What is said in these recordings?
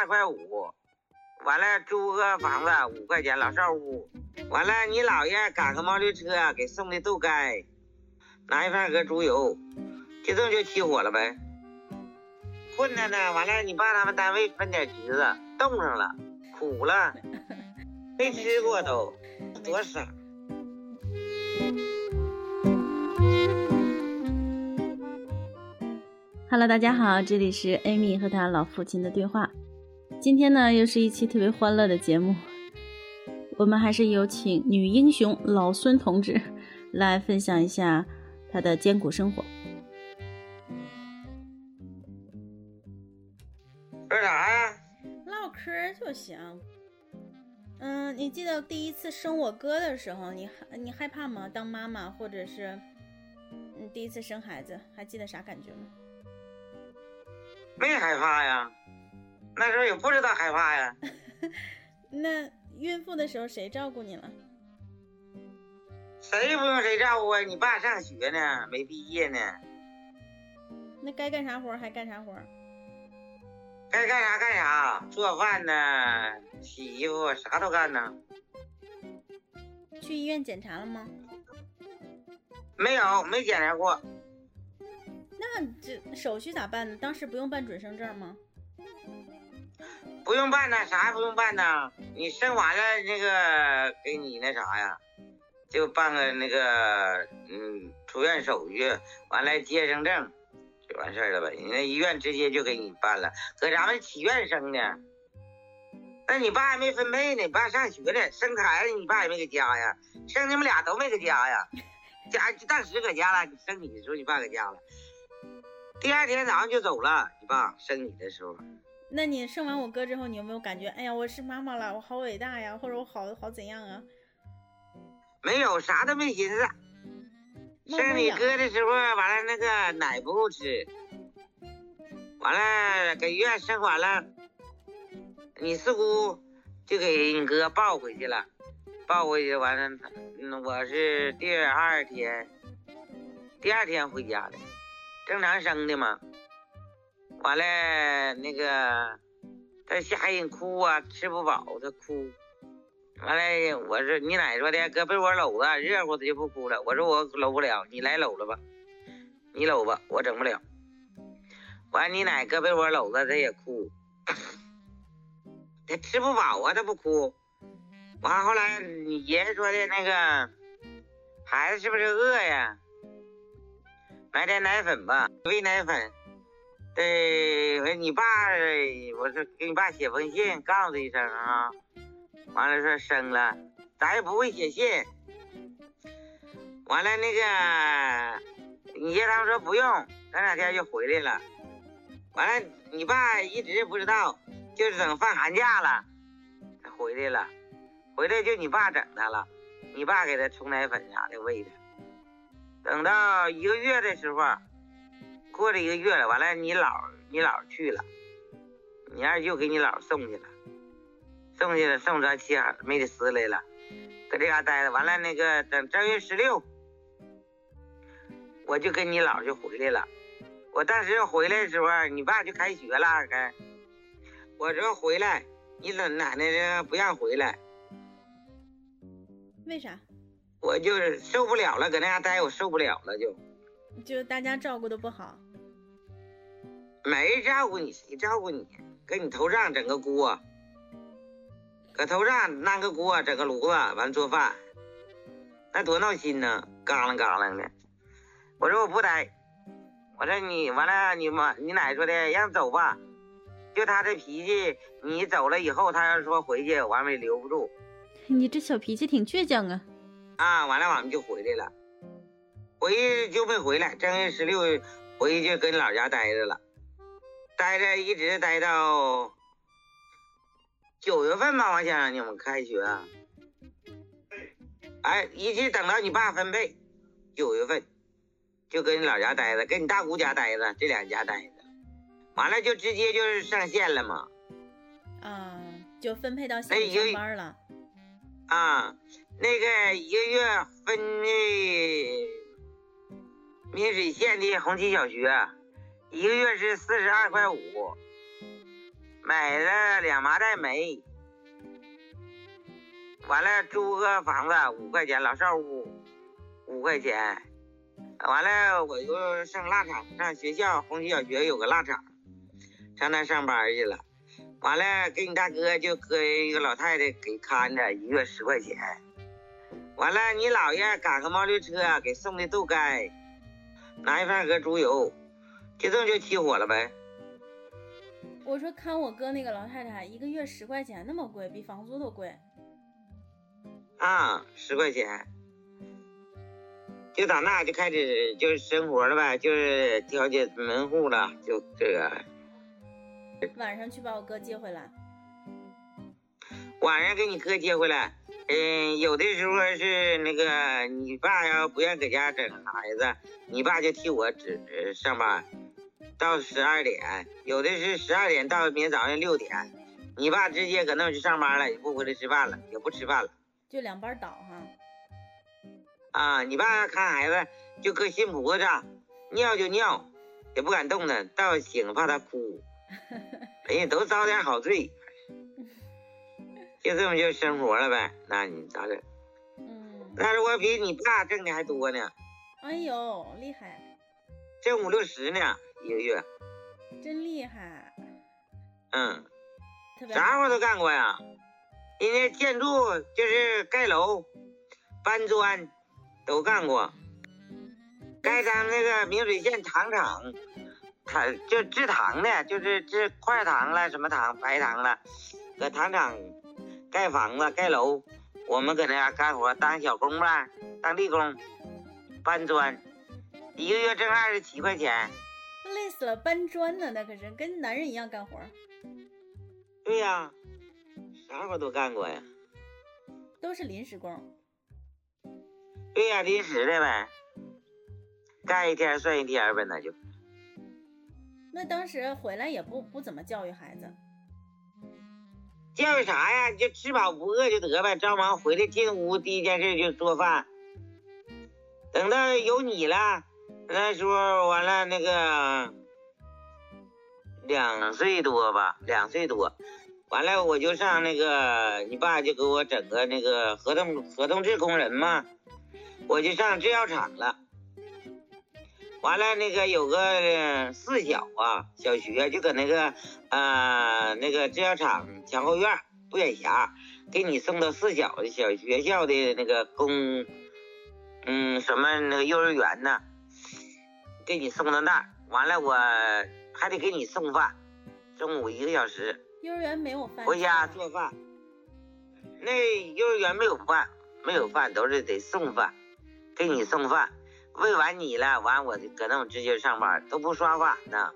二块五，完了租个房子五块钱老少屋，完了你姥爷赶个毛驴车给送的豆干，拿一份搁猪油，就这么就起火了呗。困难呢，完了你爸他们单位分点橘子，冻上了，苦了，没吃过都，多傻。Hello，大家好，这里是 Amy 和她老父亲的对话。今天呢，又是一期特别欢乐的节目。我们还是有请女英雄老孙同志来分享一下她的艰苦生活。说啥呀？唠嗑就行。嗯，你记得第一次生我哥的时候，你害你害怕吗？当妈妈或者是嗯第一次生孩子，还记得啥感觉吗？没害怕呀，那时候也不知道害怕呀。那孕妇的时候谁照顾你了？谁不用谁照顾啊？你爸上学呢，没毕业呢，那该干啥活还干啥活？该干啥干啥，做饭呢，洗衣服，啥都干呢。去医院检查了吗？没有，没检查过，那这手续咋办呢？当时不用办准生证吗？不用办呢，啥也不用办呢。你生完了那个给你那啥呀，就办个那个嗯出院手续，完了接生证，就完事儿了呗。人家医院直接就给你办了，搁咱们起院生的。那你爸还没分配呢，你爸上学呢，生孩子你爸也没搁家呀，生你们俩都没搁家呀，家就当时搁家了，你生你的时候你爸搁家了，第二天早上就走了，你爸生你的时候。那你生完我哥之后，你有没有感觉，哎呀，我是妈妈了，我好伟大呀，或者我好好怎样啊？没有，啥都没寻思。生你哥的时候，完了那个奶不够吃，完了给医院生完了，你四姑就给你哥抱回去了，抱回去完了，嗯，我是第二天，第二天回家的，正常生的嘛。完了那个他吓人哭啊，吃不饱他哭。完了，我说你奶说的搁被窝搂着，热乎他就不哭了。我说我搂不了，你来搂了吧，你搂吧，我整不了。完，你奶搁被窝搂着，他也哭，他吃不饱啊，他不哭。完后来你爷爷说的那个孩子是不是饿呀？买点奶粉吧，喂奶粉。对，你爸，我说给你爸写封信，告诉他一声啊。完了说生了，咱也不会写信。完了那个，你爷他们说不用，等两天就回来了。完了，你爸一直不知道，就是等放寒假了，他回来了。回来就你爸整他了，你爸给他冲奶粉啥的喂他。等到一个月的时候，过了一个月了，完了你姥你姥去了，你二舅给你姥送去了。送去了，送咱妻儿没得死来了，搁这嘎待着。完了，那个等正月十六，我就跟你姥就回来了。我当时回来的时候，你爸就开学了，该。我说回来，你老奶奶这不让回来。为啥？我就是受不了了，搁那嘎待，我受不了了，就。就大家照顾的不好。没人照顾你，谁照顾你？搁你头上整个锅。搁头上安个锅，整个炉子，完做饭，那多闹心呢，嘎啷嘎啷的。我说我不待，我说你完了，你妈你奶说的让走吧，就他这脾气，你走了以后，他要说回去，完了也留不住。你这小脾气挺倔强啊。啊，完了我们就回来了，回去就没回来，正月十六回去跟老家待着了，待着一直待到。九月份吧，王先生，你们开学。哎，一直等到你爸分配，九月份就跟你老家待着，跟你大姑家待着，这两家待着，完了就直接就是上线了嘛。嗯，就分配到县里上班了。啊，那个一个月分的滨水县的红旗小学，一个月是四十二块五。买了两麻袋煤，完了租个房子五块钱，老少屋五块钱，完了我就上腊场上学校，红旗小学有个腊场，上那上班去了。完了给你大哥就搁一个老太太给看着，一月十块钱。完了你姥爷赶个毛驴车给送的豆干，拿一饭盒猪油，就这么就起火了呗。我说看我哥那个老太太，一个月十块钱，那么贵，比房租都贵。啊，十块钱，就打那就开始就是生活了呗，就是调解门户了，就这个。晚上去把我哥接回来。晚上给你哥接回来，嗯，有的时候是那个你爸要不愿搁家整孩子，你爸就替我值上班。到十二点，有的是十二点到明天早上六点，你爸直接搁那去上班了，也不回来吃饭了，也不吃饭了，就两班倒哈。啊，你爸看孩子就搁新婆子，尿就尿，也不敢动弹，到醒怕他哭，人家，都遭点好罪，就这么就生活了呗，那你咋整？嗯。那如果比你爸挣的还多呢？哎呦，厉害！挣五六十呢。一个月，真厉害。嗯，啥活都干过呀。人家建筑就是盖楼、搬砖都干过。盖咱们那个明水县糖厂，他就制糖的，就是制块糖了，什么糖、白糖了，搁糖厂盖房子、盖楼，我们搁那干活，当小工吧，当地工，搬砖，一个月挣二十七块钱。累死了，搬砖呢，那可是跟男人一样干活。对呀，啥活都干过呀。都是临时工。对呀，临时的呗，干一天算一天呗，那就。那当时回来也不不怎么教育孩子。叫啥呀？就吃饱不饿就得呗。张忙回来进屋，第一件事就做饭。等到有你了。那时候完了，那个两岁多吧，两岁多，完了我就上那个，你爸就给我整个那个合同合同制工人嘛，我就上制药厂了。完了那个有个四小啊，小学就搁那个呃那个制药厂前后院不远辖，给你送到四小的小学校的那个公，嗯什么那个幼儿园呢？给你送到那儿，完了我还得给你送饭，中午一个小时。幼儿园没有饭。回家做饭。那幼儿园没有饭，没有饭都是得送饭，给你送饭，喂完你了，完我搁那我直接上班，都不刷碗呢。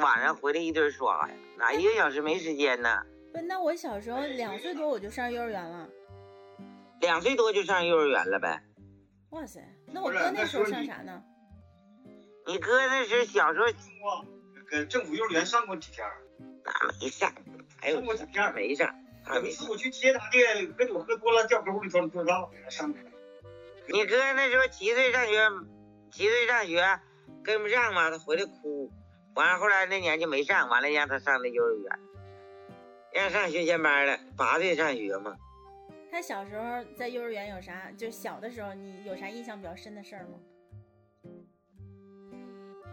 晚上回来一堆刷呀，哪一个小时没时间呢？不，那我小时候两岁多我就上幼儿园了。两岁多就上幼儿园了呗？哇塞，那我哥那时候上啥呢？你哥那是小时候搁政府幼儿园上过几天？那没上？还有过几天没上？有一次我去接他的，跟酒喝多了掉沟里头，不知道上。你哥那时候七岁上学，七岁上学跟不上嘛，他回来哭，完了后来那年就没上，完了让他上的幼儿园，让上学前班了，八岁上学嘛。他小时候在幼儿园有啥？就小的时候你有啥印象比较深的事儿吗？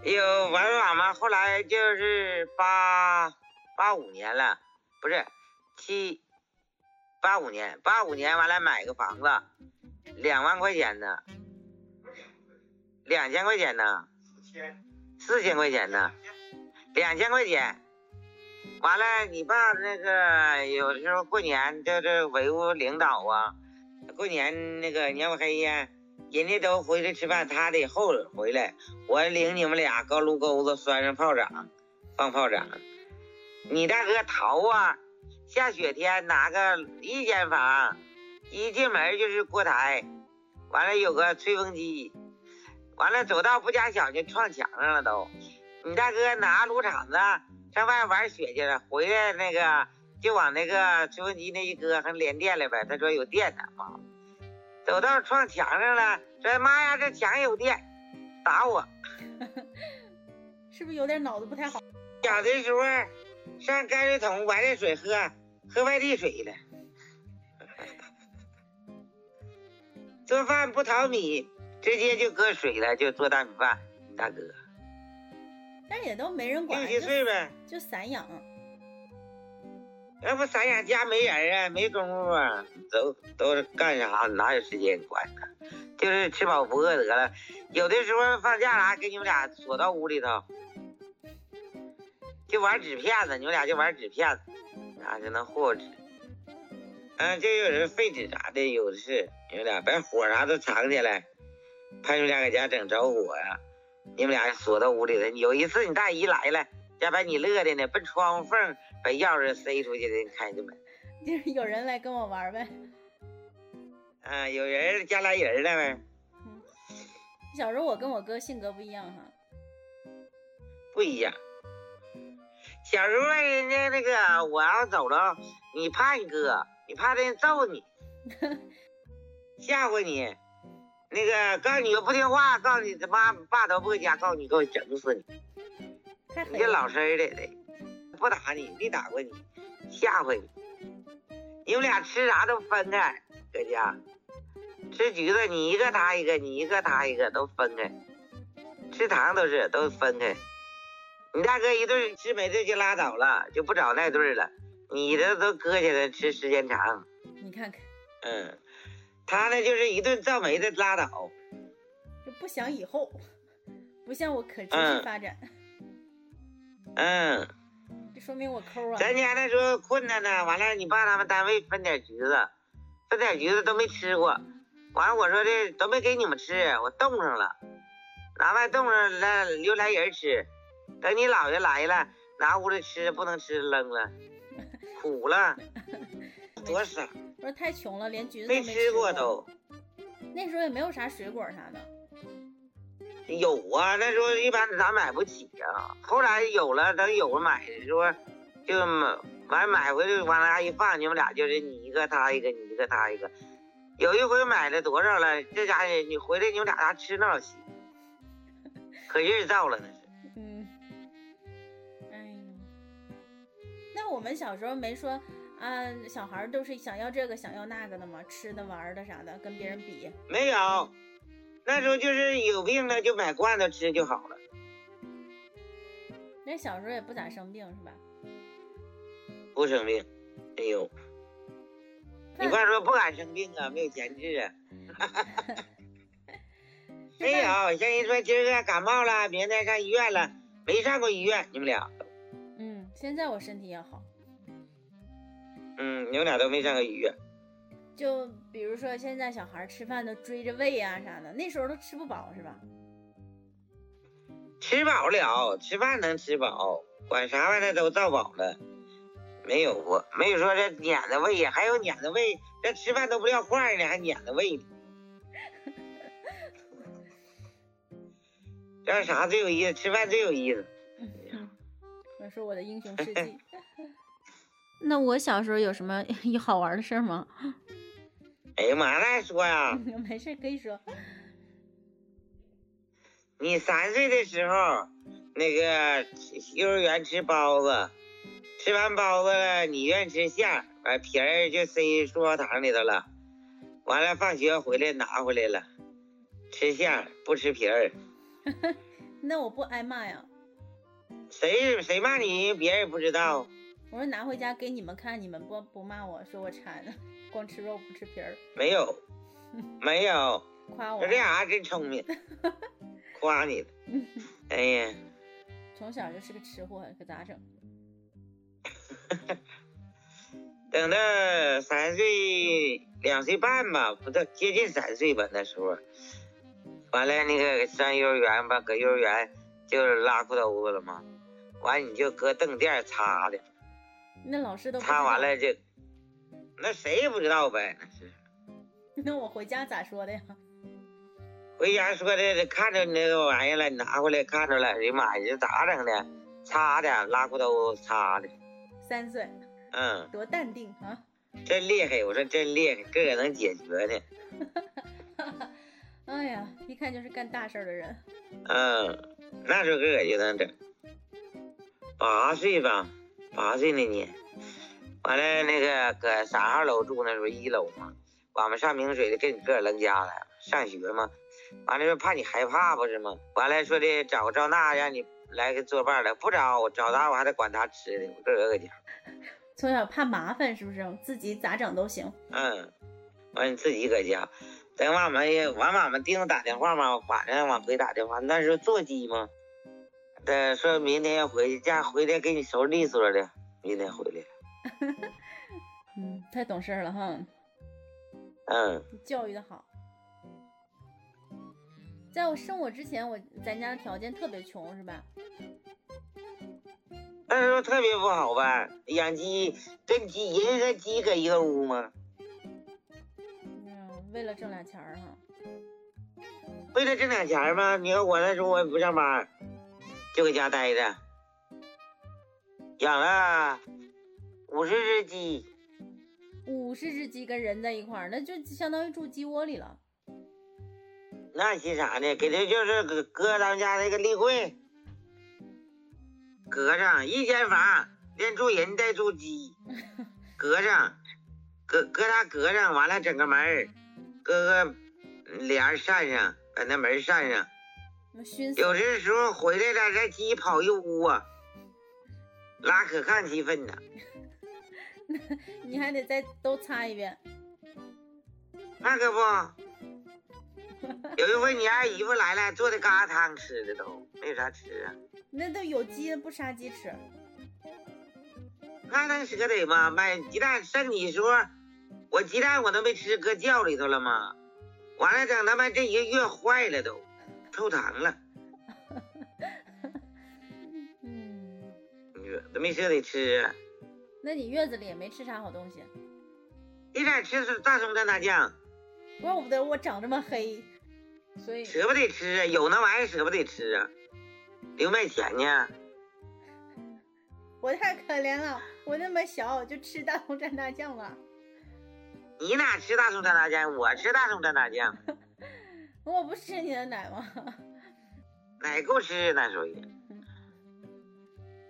有玩耍吗？后来就是八八五年了，不是七八五年，八五年完了买个房子，两万块钱呢，两千块钱呢，四千四千块钱呢，两千块钱，完了你爸那个有时候过年就是维护领导啊，过年那个年黑呀。人家都回来吃饭，他得后回来。我领你们俩高炉沟子拴上炮仗，放炮仗。你大哥淘啊，下雪天拿个一间房，一进门就是锅台，完了有个吹风机，完了走道不加小区撞墙上了都。你大哥拿炉铲子上外面玩雪去了，回来那个就往那个吹风机那一搁，还连电了呗。他说有电呢，妈。走道撞墙上了，说妈呀，这墙有电，打我，是不是有点脑子不太好？小的时候上泔水桶崴点水喝，喝外地水了。做饭不淘米，直接就搁水了，就做大米饭。大哥，但也都没人管，六七岁呗，就散养。要不散养家没人啊，没工夫啊，都都是干啥？哪有时间管呢？就是吃饱不饿得了。有的时候放假了，给你们俩锁到屋里头，就玩纸片子，你们俩就玩纸片子，啊，就能和纸。嗯，就有人废纸啥的，有的是。你们俩把火啥都藏起来，怕你们俩搁家整着火呀。你们俩锁到屋里了。有一次你大姨来了，家把你乐的呢，奔窗户缝把钥匙塞出去的，开的门。就是有人来跟我玩呗。啊，有人家来人了呗。嗯，小时候我跟我哥性格不一样哈。不一样。小时候人家那个我要走了，你怕你哥，你怕他揍你，吓唬你。那个告诉你不听话，告诉你他妈爸都不回家，告诉你给我整死你。你这老实的的，不打你，没打过你，吓唬你。你们俩吃啥都分开，搁家吃橘子，你一个他一个，你一个他一个，都分开。吃糖都是都分开。你大哥一顿吃没对就拉倒了，就不找那对了。你的都搁起来吃时间长。你看看。嗯。他呢，就是一顿造煤的拉倒，就不想以后，不像我可持续发展。嗯，这说明我抠啊。咱家那时候困难呢，完了你爸他们单位分点橘子，分点橘子都没吃过，完了我说这都没给你们吃，我冻上了，拿外冻上了留来人吃，等你姥爷来了拿屋里吃，不能吃扔了，苦了，多少。我说太穷了，连橘子都没吃过都。那时候也没有啥水果啥的。有啊，那时候一般咱买不起啊。后来有了，等有了买的时候，就买完买回来往那一放，你们俩就是你一个他一个，你一个他一个。有一回买了多少了？这家伙你回来你们俩家吃那老些，可劲造了那是。嗯。哎呀，那我们小时候没说。啊，小孩都是想要这个想要那个的嘛，吃的玩的啥的，跟别人比没有。那时候就是有病了就买罐头吃就好了。那小时候也不咋生病是吧？不生病，哎呦，你爸说不敢生病啊，没有钱治啊。没有，像人说今儿个感冒了，明天上医院了，没上过医院，你们俩。嗯，现在我身体也好。嗯，你们俩都没上过医院。就比如说，现在小孩吃饭都追着喂啊啥的，那时候都吃不饱是吧？吃饱了，吃饭能吃饱，管啥玩意儿都造饱了，没有过，没有说这撵着喂呀，还有撵着喂，这吃饭都不撂筷呢，还撵着喂呢。这啥最有意思？吃饭最有意思。我说我的英雄事迹。那我小时候有什么 有好玩的事吗？哎呀妈，那说呀，没事可以说。你三岁的时候，那个幼儿园吃包子，吃完包子了，你愿意吃馅儿，把皮儿就塞塑料糖里头了。完了，放学回来拿回来了，吃馅儿不吃皮儿。那我不挨骂呀？谁谁骂你？别人不知道。我说拿回家给你们看，你们不不骂我说我馋，光吃肉不吃皮儿。没有，没有，夸我。这俩真聪明，夸你。哎呀，从小就是个吃货，可咋整？等到三岁、两岁半吧，不到接近三岁吧，那时候，完了那个上幼儿园吧，搁幼儿园就拉裤兜子了嘛，完你就搁凳垫擦的。那老师都擦完了就，那谁也不知道呗，那是。那我回家咋说的呀？回家说的，看着你那个玩意了，你拿回来看着了，哎呀妈呀，这咋整的？擦的，拉裤兜擦的。三岁。嗯。多淡定啊！真厉害，我说真厉害，个个能解决的。哎呀，一看就是干大事的人。嗯，那时候个个就能整。八岁吧。八岁那年，完了那个搁三号楼住那时候一楼嘛，我们上明水的给你自个扔家了，上学嘛，完了说怕你害怕不是吗？完了说的找个赵娜让你来个作伴的，不找我找她我还得管她吃的，我自个搁家。从小怕麻烦是不是？自己咋整都行。嗯，完你自己搁家，等俺们也完俺们定打电话嘛，晚上往回打电话，那时候座机嘛。等说明天要回去，家回来给你收拾利索的，明天回来。嗯，太懂事了哈。嗯，教育的好。在我生我之前，我咱家的条件特别穷，是吧？那时候特别不好吧，养鸡跟鸡人和鸡搁一个屋吗？嗯，为了挣俩钱儿哈。为了挣俩钱儿吗？你看我那时候我也不上班，就搁家待着，养了五十只鸡。五十只鸡跟人在一块儿，那就相当于住鸡窝里了。那寻啥呢？给他就是搁搁咱们家那个立柜。隔上一间房，连住人带住鸡，隔上，隔搁他隔上，完了整个门搁个帘扇上，把那门扇上。有的时候回来了，这鸡跑一屋啊，拉可看气氛呢。你还得再都擦一遍。那可不。有一回你二姨夫来了，做的疙瘩汤吃的都没有啥吃啊。那都有鸡，不杀鸡吃。那能舍得吗？买鸡蛋剩你时候，我鸡蛋我都没吃，搁窖里头了吗？完了整他妈这一个月坏了都，臭糖了。嗯，月都没舍得吃。那你月子里也没吃啥好东西？你咋吃大葱蘸大酱。怪不得我长这么黑，所以舍不得吃，有那玩意舍不得吃啊。零卖钱呢？我太可怜了，我那么小就吃大葱蘸大酱了。你哪吃大葱蘸大酱？我吃大葱蘸大酱。我不吃你的奶吗？奶够吃那时候也。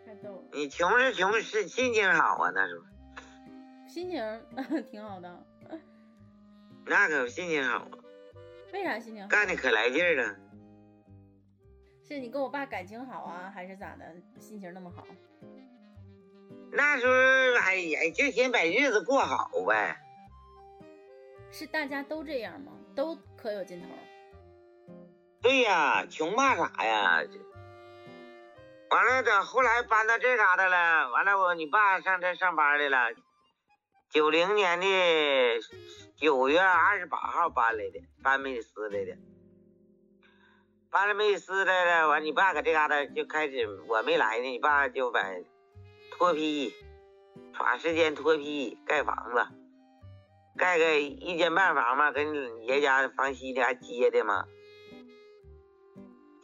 太逗了。你穷是穷，是心情好啊那时候。心情 挺好的。那可心情好啊。为啥心情好？干的可来劲儿了。是你跟我爸感情好啊，还是咋的？心情那么好？那时候哎呀，就先把日子过好呗。是大家都这样吗？都可有劲头？对呀，穷怕啥呀？完了，等后来搬到这嘎达了，完了我你爸上这上班来了。九零年的九月二十八号搬来的，搬美斯来的。搬了美斯来了，完你爸搁这嘎达就开始，我没来呢，你爸就把脱坯，抓时间脱坯盖房子，盖个一间半房嘛，跟你爷家房西的还接的嘛，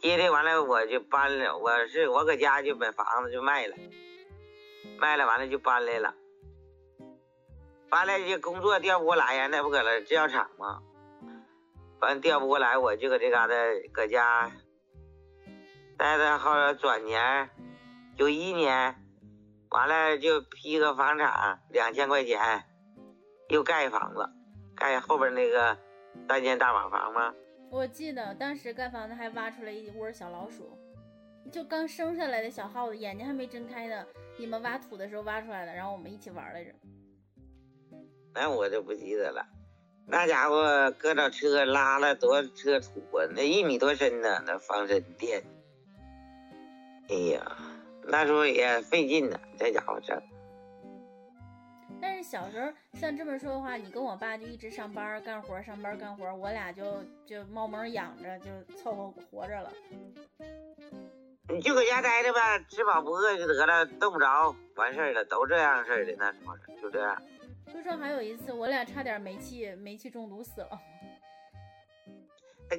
接的完了我就搬了，我是我搁家就把房子就卖了，卖了完了就搬来了，搬来就工作调不过来呀，那不搁了制药厂吗？完调不过来，我就搁这嘎达搁家待着，后来转年九一年，完了就批个房产两千块钱，又盖房子，盖后边那个三间大瓦房吗？我记得当时盖房子还挖出来一窝小老鼠，就刚生下来的小耗子，眼睛还没睁开呢。你们挖土的时候挖出来的，然后我们一起玩来着。那我就不记得了。那家伙搁着车拉了多车土啊？那一米多深呢，那防身垫。哎呀，那时候也费劲呢，这家伙整。但是小时候像这么说的话，你跟我爸就一直上班干活，上班干活，我俩就就猫门养着，就凑合活着了。你就搁家待着吧，吃饱不饿就得了，冻不着，完事儿了，都这样式儿的，那时候就这样。就说还有一次，我俩差点煤气煤气中毒死了。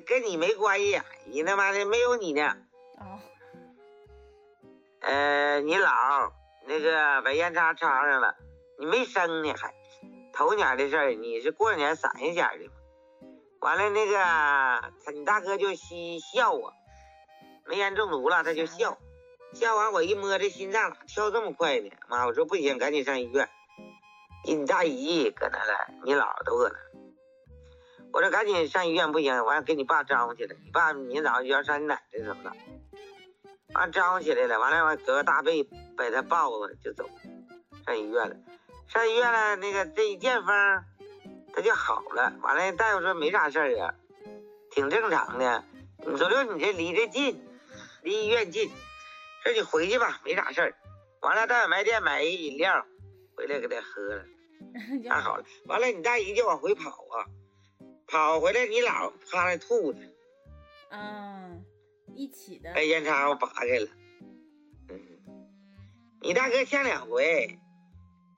跟你没关系，你他妈的没有你呢。哦。呃，你姥那个把烟叉插上了，你没生呢还。头年的事儿，你是过年散下的嘛？完了那个他你大哥就嬉笑我，煤烟中毒了他就笑。笑完我一摸这心脏咋跳这么快呢？妈，我说不行，赶紧上医院。你大姨搁那了，你姥都搁那。我说赶紧上医院不行，完了给你爸招呼去了。你爸明早就要上你奶奶什么的，完招呼起来了，完了完搁个大被把他抱着就走，上医院了。上医院了，那个这一见风他就好了。完了大夫说没啥事儿啊，挺正常的。你说说你这离这近，离医院近，说你回去吧，没啥事儿。完了到小卖店买一饮料，回来给他喝了，那好了。完了你大姨就往回跑啊。跑回来，你姥趴那吐呢。嗯，一起的。把烟叉我拔开了。嗯，你大哥呛两回，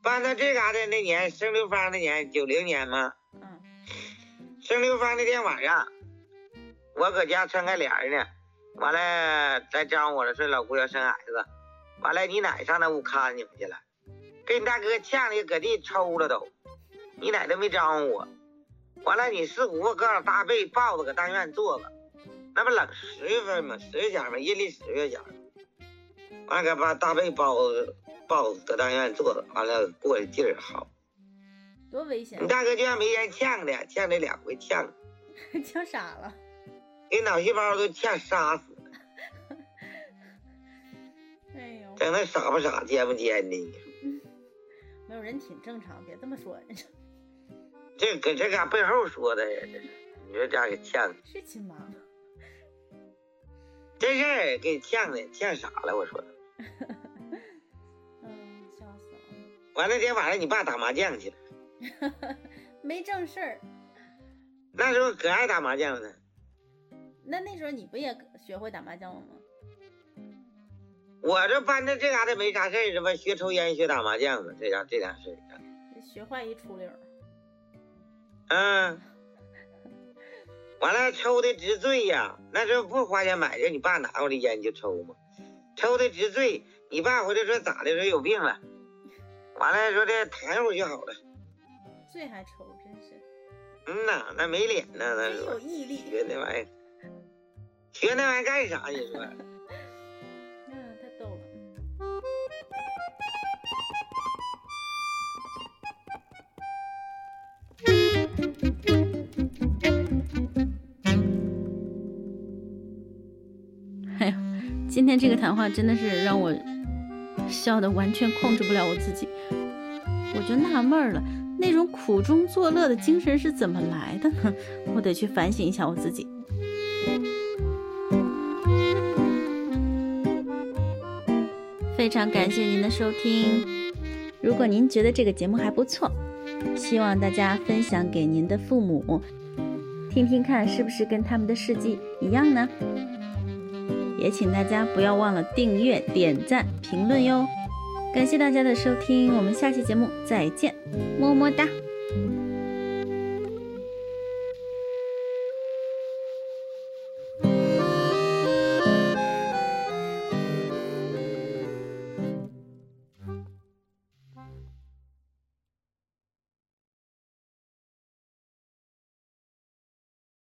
搬到这嘎达那年生刘芳那年，九零年嘛？嗯。生刘芳那天晚上，我搁家穿开帘呢，完了再招呼我了，说老姑要生孩子，完了你奶上那屋看你们去了，给你大哥呛的搁地抽了都，你奶都没招呼我。完了，你四姑搁上大被抱着搁大院坐着，那不冷十月份吗？十月前嘛？阴历十月前。完了，搁把大被包着抱着搁大院坐着，完了过的劲儿好。多危险！你大哥就像没人呛的，呛了两回呛，呛傻了，给脑细胞都呛杀死了。哎呦，整那傻不傻，尖不尖的？你 说没有人挺正常，别这么说。这搁这嘎背后说的呀，这是你说咋给呛的？是亲妈吗？这事儿给呛的，呛傻了。我说。完了，那天晚上你爸打麻将去了。没正事儿。那时候可爱打麻将了。那那时候你不也学会打麻将了吗？我这搬着这嘎达没啥事儿，这不学抽烟学打麻将嘛，这家这俩事儿。学坏一出溜。嗯，完了抽的直醉呀！那时候不花钱买的，你爸拿过来烟就抽嘛，抽的直醉。你爸回来说咋的？说有病了。完了说这躺一会儿就好了。醉还抽，真是。嗯呐，那没脸呢，那是。有毅力。学那玩意儿，学那玩意儿干啥？你说。嗯，太逗了。哎呀，今天这个谈话真的是让我笑的完全控制不了我自己，我就纳闷了，那种苦中作乐的精神是怎么来的呢？我得去反省一下我自己。非常感谢您的收听，如果您觉得这个节目还不错。希望大家分享给您的父母，听听看是不是跟他们的事迹一样呢？也请大家不要忘了订阅、点赞、评论哟！感谢大家的收听，我们下期节目再见，么么哒。